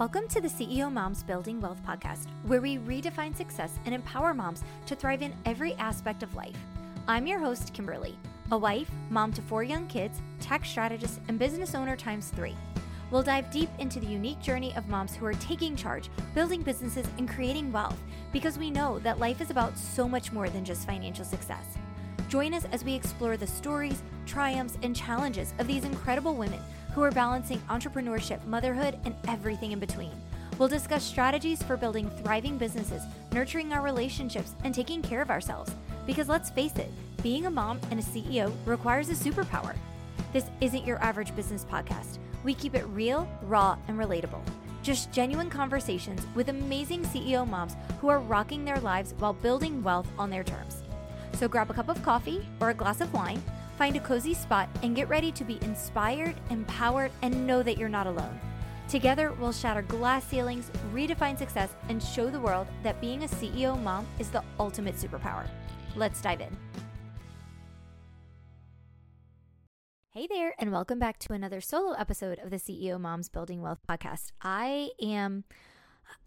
Welcome to the CEO Moms Building Wealth podcast, where we redefine success and empower moms to thrive in every aspect of life. I'm your host, Kimberly, a wife, mom to four young kids, tax strategist, and business owner times three. We'll dive deep into the unique journey of moms who are taking charge, building businesses, and creating wealth because we know that life is about so much more than just financial success. Join us as we explore the stories, triumphs, and challenges of these incredible women who are balancing entrepreneurship, motherhood, and everything in between. We'll discuss strategies for building thriving businesses, nurturing our relationships, and taking care of ourselves. Because let's face it, being a mom and a CEO requires a superpower. This isn't your average business podcast. We keep it real, raw, and relatable. Just genuine conversations with amazing CEO moms who are rocking their lives while building wealth on their terms. So grab a cup of coffee or a glass of wine, find a cozy spot, and get ready to be inspired, empowered, and know that you're not alone. Together, we'll shatter glass ceilings, redefine success, and show the world that being a CEO mom is the ultimate superpower. Let's dive in. Hey there, and welcome back to another solo episode of the CEO Moms Building Wealth podcast. I am,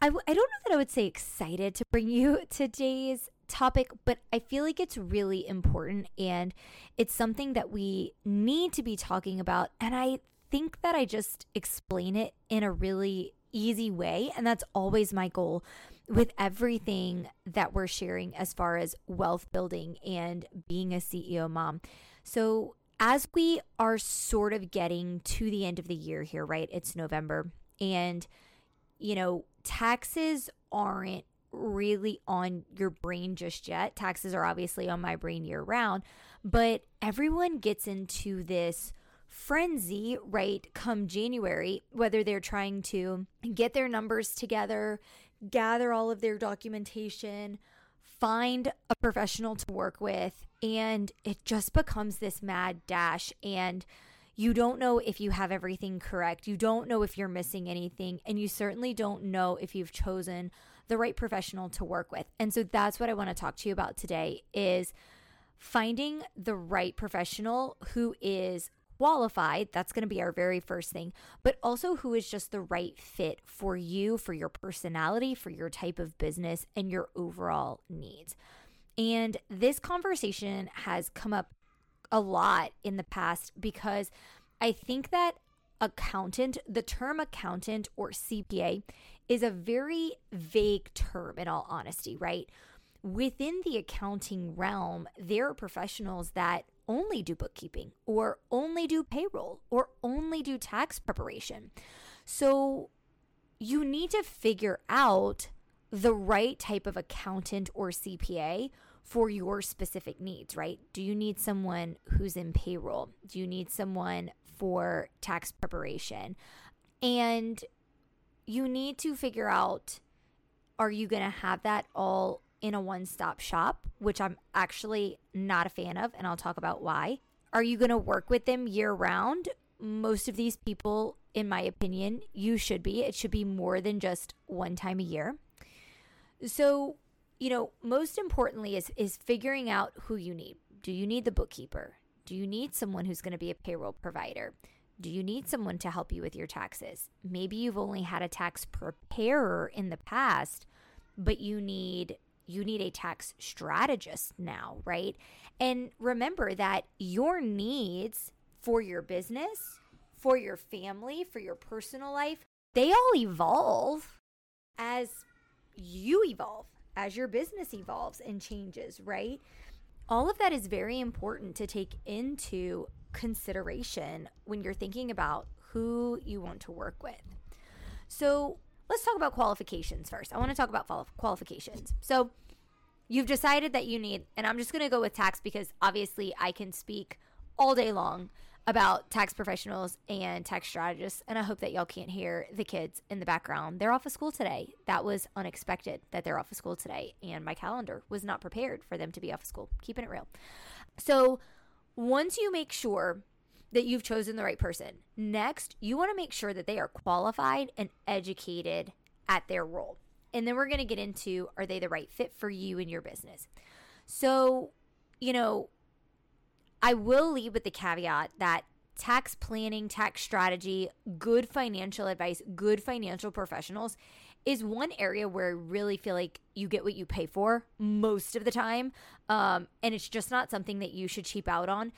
I w- I don't know that I would say excited to bring you today's topic, but I feel like it's really important and it's something that we need to be talking about. And I think that I just explain it in a really easy way. And that's always my goal with everything that we're sharing as far as wealth building and being a CEO mom. So, as we are sort of getting to the end of the year here, right? It's November and you know, taxes aren't really on your brain just yet. Taxes are obviously on my brain year round, but everyone gets into this frenzy right come January, whether they're trying to get their numbers together, gather all of their documentation, find a professional to work with, and it just becomes this mad dash. And you don't know if you have everything correct. You don't know if you're missing anything. And you certainly don't know if you've chosen the right professional to work with. And so that's what I want to talk to you about today is finding the right professional who is qualified. That's going to be our very first thing, but also who is just the right fit for you, for your personality, for your type of business, and your overall needs. And this conversation has come up a lot in the past because I think that accountant, the term accountant or CPA is a very vague term in all honesty, right? Within the accounting realm, there are professionals that only do bookkeeping or only do payroll or only do tax preparation. So you need to figure out the right type of accountant or CPA for your specific needs, right? Do you need someone who's in payroll? Do you need someone for tax preparation? And you need to figure out are you going to have that all in a one stop shop, which I'm actually not a fan of, and I'll talk about why. Are you going to work with them year round? Most of these people, in my opinion, you should be. It should be more than just one time a year. So, you know, most importantly is is figuring out who you need. Do you need the bookkeeper? Do you need someone who's going to be a payroll provider? Do you need someone to help you with your taxes? Maybe you've only had a tax preparer in the past, but you need you need a tax strategist now, right? And remember that your needs for your business, for your family, for your personal life, they all evolve as you evolve, as your business evolves and changes, right? All of that is very important to take into consideration when you're thinking about who you want to work with. So, let's talk about qualifications first. I want to talk about qualifications. So, you've decided that you need, and I'm just going to go with tax because obviously I can speak all day long about tax professionals and tax strategists. And I hope that y'all can't hear the kids in the background. They're off of school today. That was unexpected that they're off of school today. And my calendar was not prepared for them to be off of school. Keeping it real. So once you make sure that you've chosen the right person, next, you want to make sure that they are qualified and educated at their role. And then we're going to get into are they the right fit for you and your business? So, you know, I will leave with the caveat that tax planning, tax strategy, good financial advice, good financial professionals is one area where I really feel like you get what you pay for most of the time. Um, and it's just not something that you should cheap out on.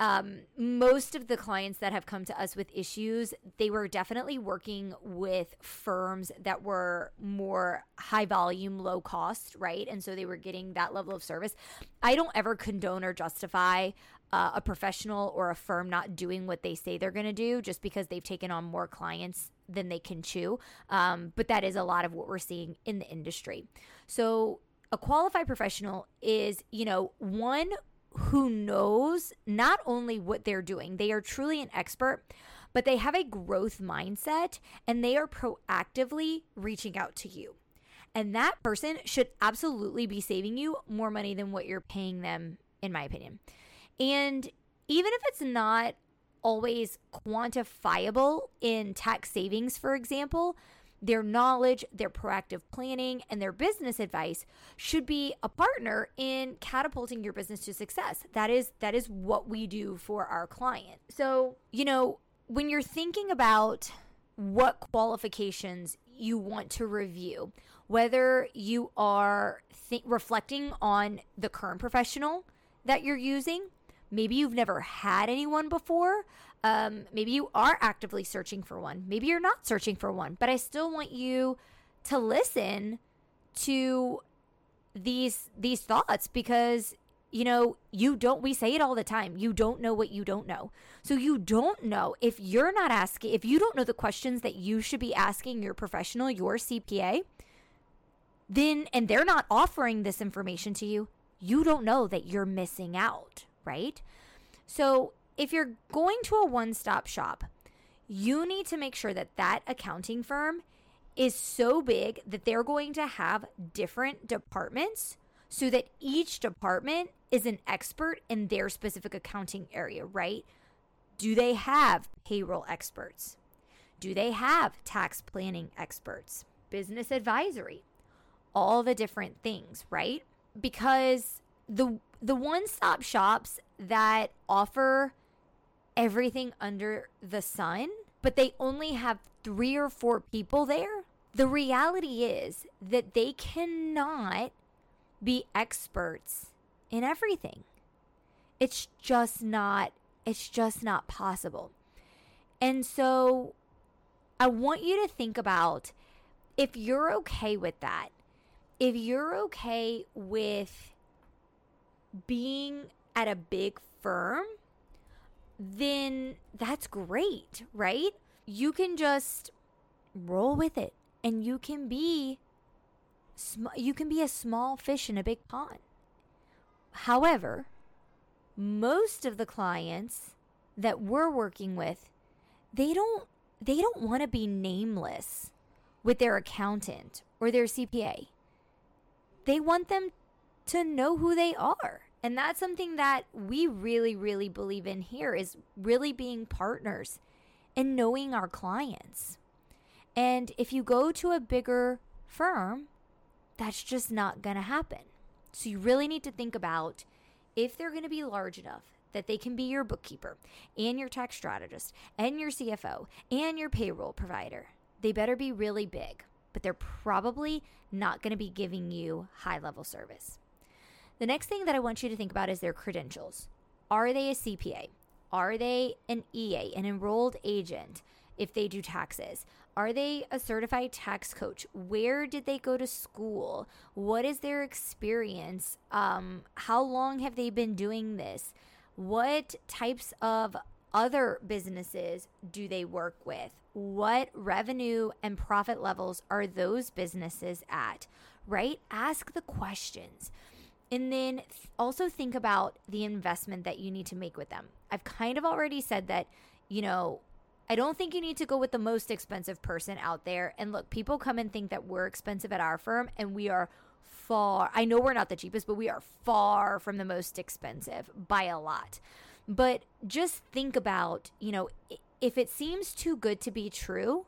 Um, most of the clients that have come to us with issues, they were definitely working with firms that were more high volume, low cost, right? And so they were getting that level of service. I don't ever condone or justify uh, a professional or a firm not doing what they say they're going to do just because they've taken on more clients than they can chew. Um, but that is a lot of what we're seeing in the industry. So, a qualified professional is, you know, one who knows not only what they're doing, they are truly an expert, but they have a growth mindset and they are proactively reaching out to you. And that person should absolutely be saving you more money than what you're paying them, in my opinion. And even if it's not always quantifiable in tax savings, for example, their knowledge, their proactive planning, and their business advice should be a partner in catapulting your business to success. That is that is what we do for our client. So, you know, when you're thinking about what qualifications you want to review, whether you are th- reflecting on the current professional that you're using Maybe you've never had anyone before. Um, maybe you are actively searching for one. Maybe you're not searching for one, but I still want you to listen to these these thoughts because you know you don't we say it all the time you don't know what you don't know so you don't know if you're not asking if you don't know the questions that you should be asking your professional your cpa then and they're not offering this information to you you don't know that you're missing out right? So if you're going to a one stop shop, you need to make sure that that accounting firm is so big that they're going to have different departments so that each department is an expert in their specific accounting area, right? Do they have payroll experts? Do they have tax planning experts? Business advisory? All the different things, right? Because the the one-stop shops that offer everything under the sun, but they only have 3 or 4 people there. The reality is that they cannot be experts in everything. It's just not it's just not possible. And so I want you to think about if you're okay with that. If you're okay with being at a big firm, then that's great, right? You can just roll with it and you can be sm- you can be a small fish in a big pond. However, most of the clients that we're working with, they don't they don't want to be nameless with their accountant or their CPA. They want them to know who they are. And that's something that we really, really believe in here is really being partners and knowing our clients. And if you go to a bigger firm, that's just not going to happen. So you really need to think about if they're going to be large enough that they can be your bookkeeper and your tax strategist and your CFO and your payroll provider. They better be really big, but they're probably not going to be giving you high level service. The next thing that I want you to think about is their credentials. Are they a CPA? Are they an EA, an enrolled agent, if they do taxes? Are they a certified tax coach? Where did they go to school? What is their experience? Um, how long have they been doing this? What types of other businesses do they work with? What revenue and profit levels are those businesses at? Right? Ask the questions. And then also think about the investment that you need to make with them. I've kind of already said that, you know, I don't think you need to go with the most expensive person out there. And look, people come and think that we're expensive at our firm, and we are far, I know we're not the cheapest, but we are far from the most expensive by a lot. But just think about, you know, if it seems too good to be true,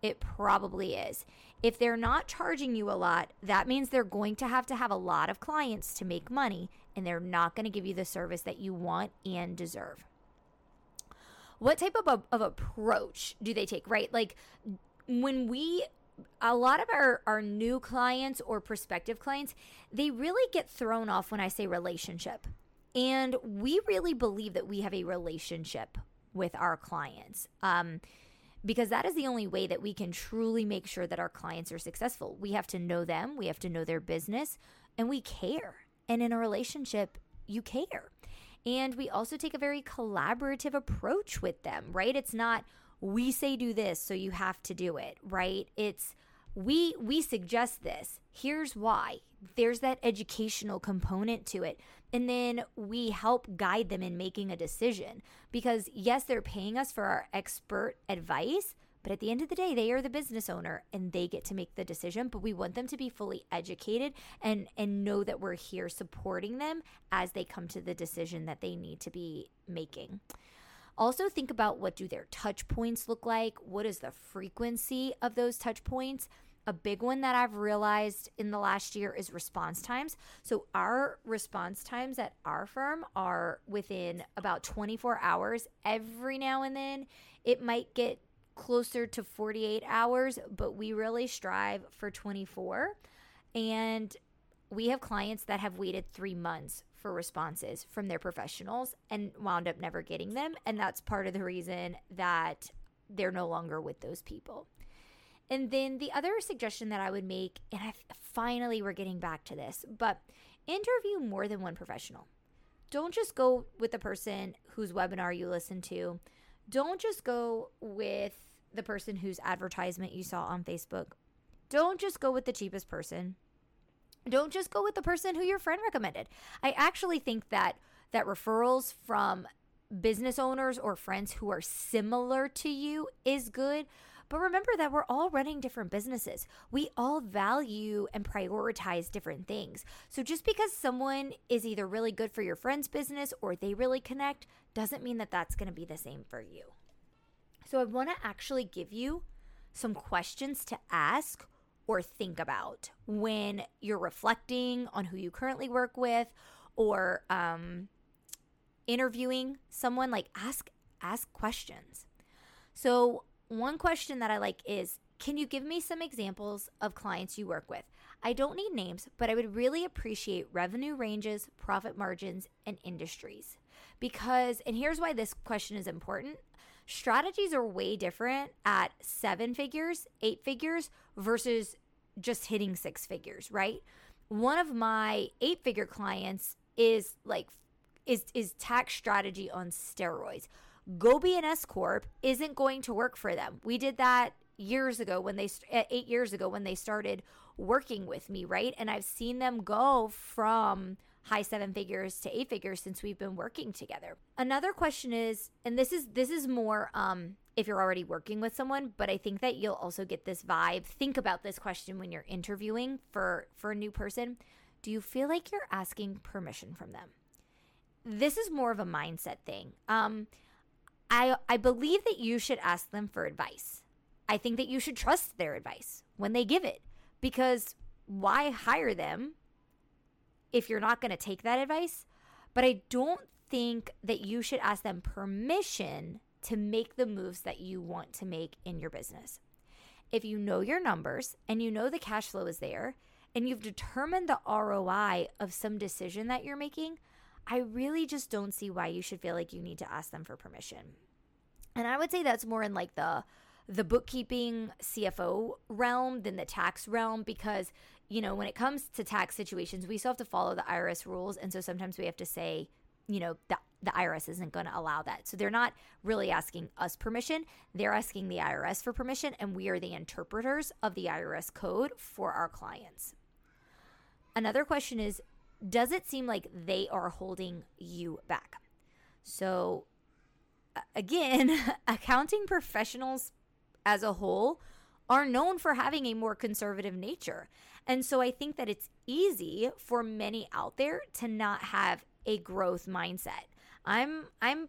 it probably is. If they're not charging you a lot, that means they're going to have to have a lot of clients to make money, and they're not going to give you the service that you want and deserve. what type of, of approach do they take, right? Like when we a lot of our, our new clients or prospective clients, they really get thrown off when I say relationship. And we really believe that we have a relationship with our clients. Um, because that is the only way that we can truly make sure that our clients are successful. We have to know them, we have to know their business, and we care. And in a relationship, you care. And we also take a very collaborative approach with them, right? It's not we say do this, so you have to do it, right? It's we we suggest this. Here's why. There's that educational component to it. And then we help guide them in making a decision because yes, they're paying us for our expert advice, but at the end of the day, they are the business owner and they get to make the decision, but we want them to be fully educated and and know that we're here supporting them as they come to the decision that they need to be making. Also think about what do their touch points look like? What is the frequency of those touch points? A big one that I've realized in the last year is response times. So, our response times at our firm are within about 24 hours. Every now and then, it might get closer to 48 hours, but we really strive for 24. And we have clients that have waited three months for responses from their professionals and wound up never getting them. And that's part of the reason that they're no longer with those people. And then the other suggestion that I would make, and I finally we're getting back to this, but interview more than one professional. Don't just go with the person whose webinar you listen to. Don't just go with the person whose advertisement you saw on Facebook. Don't just go with the cheapest person don't just go with the person who your friend recommended. I actually think that that referrals from business owners or friends who are similar to you is good. But remember that we're all running different businesses. We all value and prioritize different things. So just because someone is either really good for your friend's business or they really connect doesn't mean that that's going to be the same for you. So I want to actually give you some questions to ask or think about when you're reflecting on who you currently work with or um, interviewing someone like ask ask questions so one question that i like is can you give me some examples of clients you work with i don't need names but i would really appreciate revenue ranges profit margins and industries because and here's why this question is important strategies are way different at seven figures, eight figures versus just hitting six figures, right? One of my eight figure clients is like is is tax strategy on steroids. Go be an S corp isn't going to work for them. We did that years ago when they 8 years ago when they started working with me, right? And I've seen them go from high seven figures to eight figures since we've been working together. Another question is, and this is this is more um if you're already working with someone, but I think that you'll also get this vibe. Think about this question when you're interviewing for for a new person. Do you feel like you're asking permission from them? This is more of a mindset thing. Um I I believe that you should ask them for advice. I think that you should trust their advice when they give it because why hire them if you're not going to take that advice. But I don't think that you should ask them permission to make the moves that you want to make in your business. If you know your numbers and you know the cash flow is there and you've determined the ROI of some decision that you're making, I really just don't see why you should feel like you need to ask them for permission. And I would say that's more in like the the bookkeeping CFO realm than the tax realm because you know, when it comes to tax situations, we still have to follow the IRS rules. And so sometimes we have to say, you know, the, the IRS isn't going to allow that. So they're not really asking us permission. They're asking the IRS for permission. And we are the interpreters of the IRS code for our clients. Another question is Does it seem like they are holding you back? So, again, accounting professionals as a whole are known for having a more conservative nature. And so I think that it's easy for many out there to not have a growth mindset. I'm I'm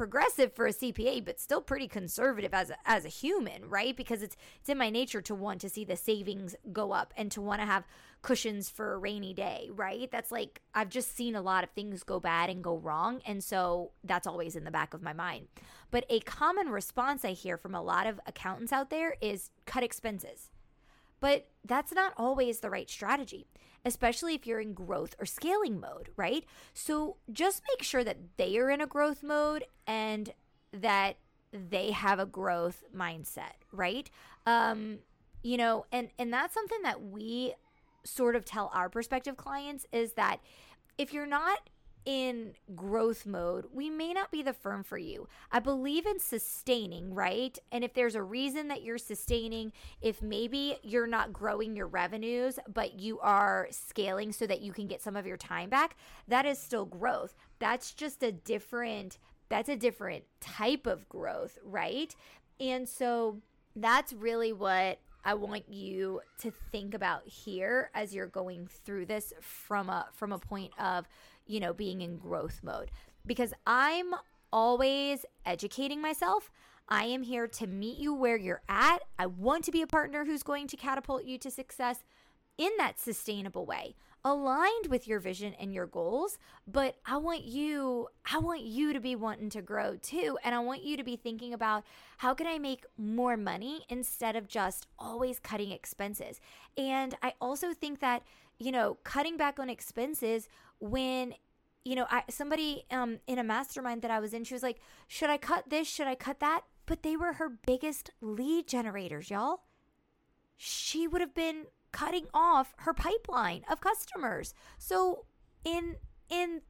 progressive for a CPA, but still pretty conservative as a, as a human, right? Because it's it's in my nature to want to see the savings go up and to want to have cushions for a rainy day, right? That's like I've just seen a lot of things go bad and go wrong, and so that's always in the back of my mind. But a common response I hear from a lot of accountants out there is cut expenses. But that's not always the right strategy, especially if you're in growth or scaling mode, right? So just make sure that they are in a growth mode and that they have a growth mindset, right? Um, you know, and and that's something that we sort of tell our prospective clients is that if you're not in growth mode, we may not be the firm for you. I believe in sustaining, right? And if there's a reason that you're sustaining, if maybe you're not growing your revenues, but you are scaling so that you can get some of your time back, that is still growth. That's just a different that's a different type of growth, right? And so that's really what I want you to think about here as you're going through this from a from a point of you know, being in growth mode because I'm always educating myself. I am here to meet you where you're at. I want to be a partner who's going to catapult you to success in that sustainable way, aligned with your vision and your goals, but I want you I want you to be wanting to grow too, and I want you to be thinking about how can I make more money instead of just always cutting expenses. And I also think that, you know, cutting back on expenses when you know, I somebody um in a mastermind that I was in, she was like, "Should I cut this? Should I cut that?" But they were her biggest lead generators, y'all. She would have been cutting off her pipeline of customers. So in in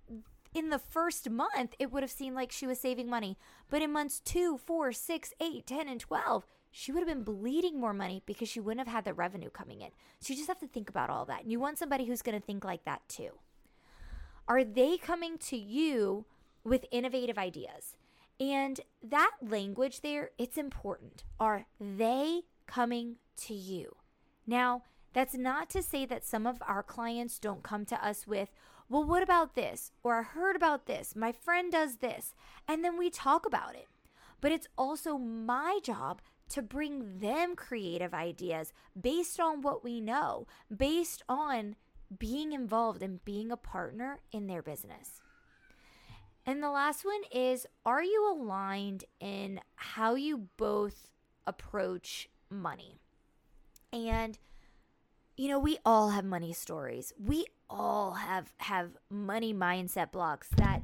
in the first month, it would have seemed like she was saving money. But in months two, four, six, eight, ten, and 12, she would have been bleeding more money because she wouldn't have had the revenue coming in. So you just have to think about all that. And you want somebody who's going to think like that too. Are they coming to you with innovative ideas? And that language there, it's important. Are they coming to you? Now, that's not to say that some of our clients don't come to us with, well, what about this? Or I heard about this. My friend does this. And then we talk about it. But it's also my job to bring them creative ideas based on what we know, based on being involved and being a partner in their business. And the last one is Are you aligned in how you both approach money? And, you know, we all have money stories. We all have have money mindset blocks that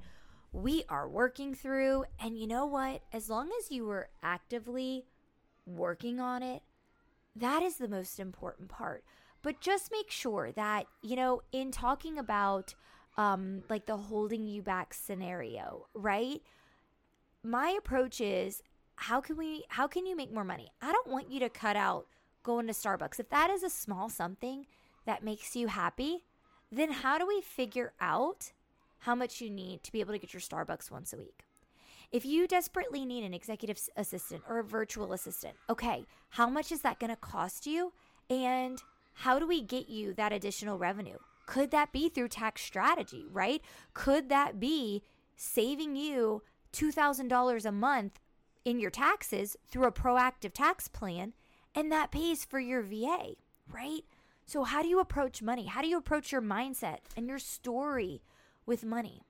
we are working through and you know what as long as you were actively working on it that is the most important part but just make sure that, you know, in talking about um, like the holding you back scenario, right? My approach is how can we how can you make more money? I don't want you to cut out going to Starbucks. If that is a small something that makes you happy, then how do we figure out how much you need to be able to get your Starbucks once a week? If you desperately need an executive assistant or a virtual assistant, okay, how much is that going to cost you? And how do we get you that additional revenue? Could that be through tax strategy, right? Could that be saving you $2,000 a month in your taxes through a proactive tax plan and that pays for your VA, right? So, how do you approach money? How do you approach your mindset and your story with money?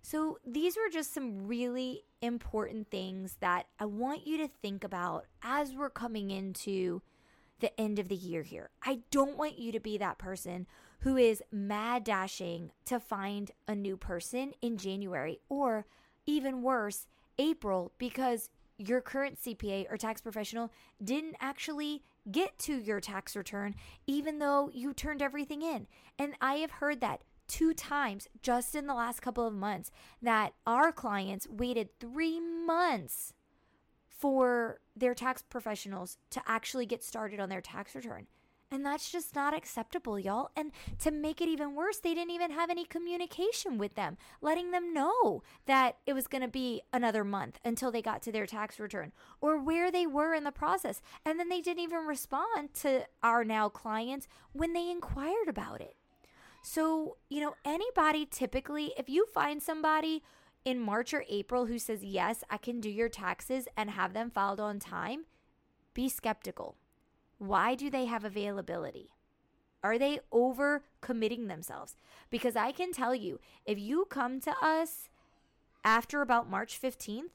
So, these were just some really important things that I want you to think about as we're coming into the end of the year here. I don't want you to be that person who is mad dashing to find a new person in January or even worse, April, because your current CPA or tax professional didn't actually get to your tax return, even though you turned everything in. And I have heard that two times just in the last couple of months that our clients waited three months for their tax professionals to actually get started on their tax return. And that's just not acceptable, y'all. And to make it even worse, they didn't even have any communication with them, letting them know that it was going to be another month until they got to their tax return or where they were in the process. And then they didn't even respond to our now clients when they inquired about it. So, you know, anybody typically, if you find somebody in March or April who says, Yes, I can do your taxes and have them filed on time, be skeptical. Why do they have availability? Are they over committing themselves? Because I can tell you, if you come to us after about March 15th,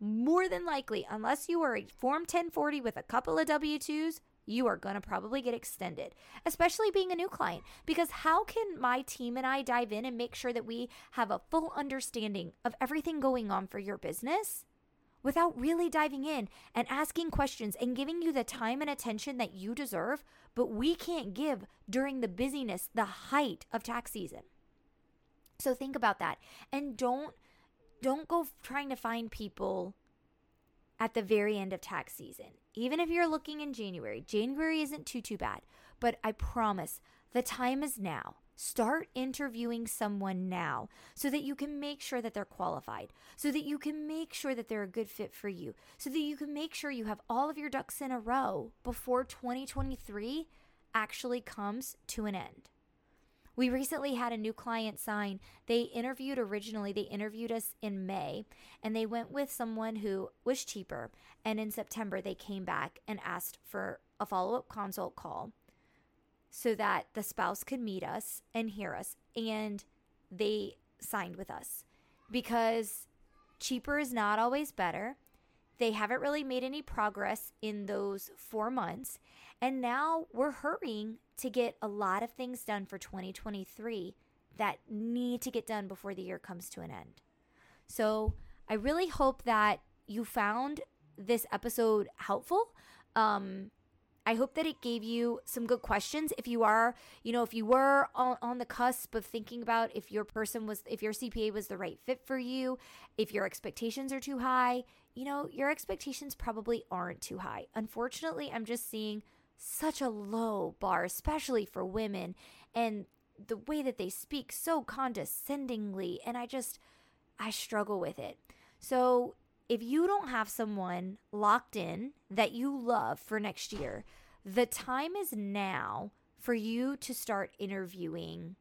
more than likely, unless you are a Form 1040 with a couple of W 2s, you are going to probably get extended, especially being a new client. Because how can my team and I dive in and make sure that we have a full understanding of everything going on for your business without really diving in and asking questions and giving you the time and attention that you deserve, but we can't give during the busyness, the height of tax season? So think about that and don't don't go trying to find people at the very end of tax season. Even if you're looking in January, January isn't too too bad, but I promise the time is now. Start interviewing someone now so that you can make sure that they're qualified, so that you can make sure that they're a good fit for you, so that you can make sure you have all of your ducks in a row before 2023 actually comes to an end. We recently had a new client sign. They interviewed originally, they interviewed us in May, and they went with someone who was cheaper. And in September, they came back and asked for a follow up consult call so that the spouse could meet us and hear us. And they signed with us because cheaper is not always better. They haven't really made any progress in those four months. And now we're hurrying to get a lot of things done for 2023 that need to get done before the year comes to an end. So I really hope that you found this episode helpful. Um, I hope that it gave you some good questions. If you are, you know, if you were on, on, the cusp of thinking about if your person was, if your CPA was the right fit for you, if your expectations are too high, you know, your expectations probably aren't too high. Unfortunately, I'm just seeing such a low bar, especially for women, and the way that they speak so condescendingly. And I just, I struggle with it. So if you don't have someone locked in that you love for next year, the time is now for you to start interviewing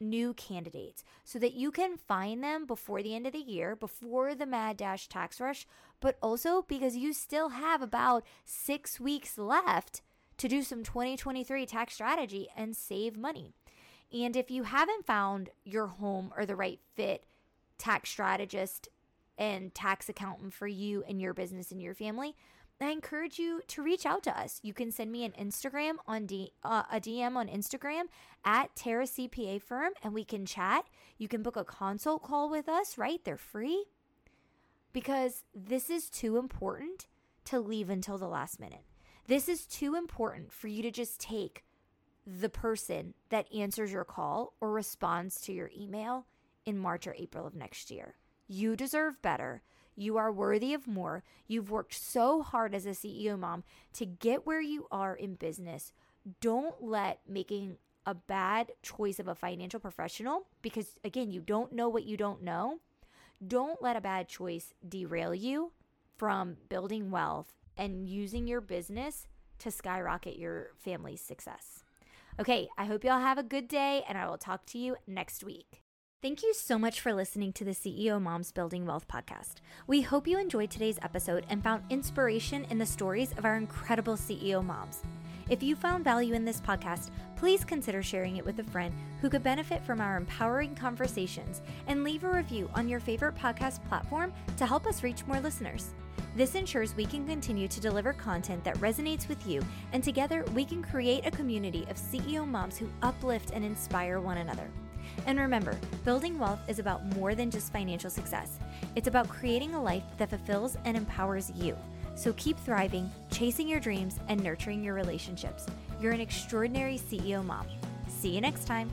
new candidates so that you can find them before the end of the year, before the Mad Dash tax rush, but also because you still have about six weeks left to do some 2023 tax strategy and save money. And if you haven't found your home or the right fit tax strategist and tax accountant for you and your business and your family, I encourage you to reach out to us. You can send me an Instagram on D, uh, a DM on Instagram at Tara CPA Firm, and we can chat. You can book a consult call with us. Right, they're free because this is too important to leave until the last minute. This is too important for you to just take the person that answers your call or responds to your email in March or April of next year. You deserve better. You are worthy of more. You've worked so hard as a CEO mom to get where you are in business. Don't let making a bad choice of a financial professional, because again, you don't know what you don't know. Don't let a bad choice derail you from building wealth and using your business to skyrocket your family's success. Okay, I hope y'all have a good day, and I will talk to you next week. Thank you so much for listening to the CEO Moms Building Wealth podcast. We hope you enjoyed today's episode and found inspiration in the stories of our incredible CEO moms. If you found value in this podcast, please consider sharing it with a friend who could benefit from our empowering conversations and leave a review on your favorite podcast platform to help us reach more listeners. This ensures we can continue to deliver content that resonates with you, and together we can create a community of CEO moms who uplift and inspire one another. And remember, building wealth is about more than just financial success. It's about creating a life that fulfills and empowers you. So keep thriving, chasing your dreams, and nurturing your relationships. You're an extraordinary CEO mom. See you next time.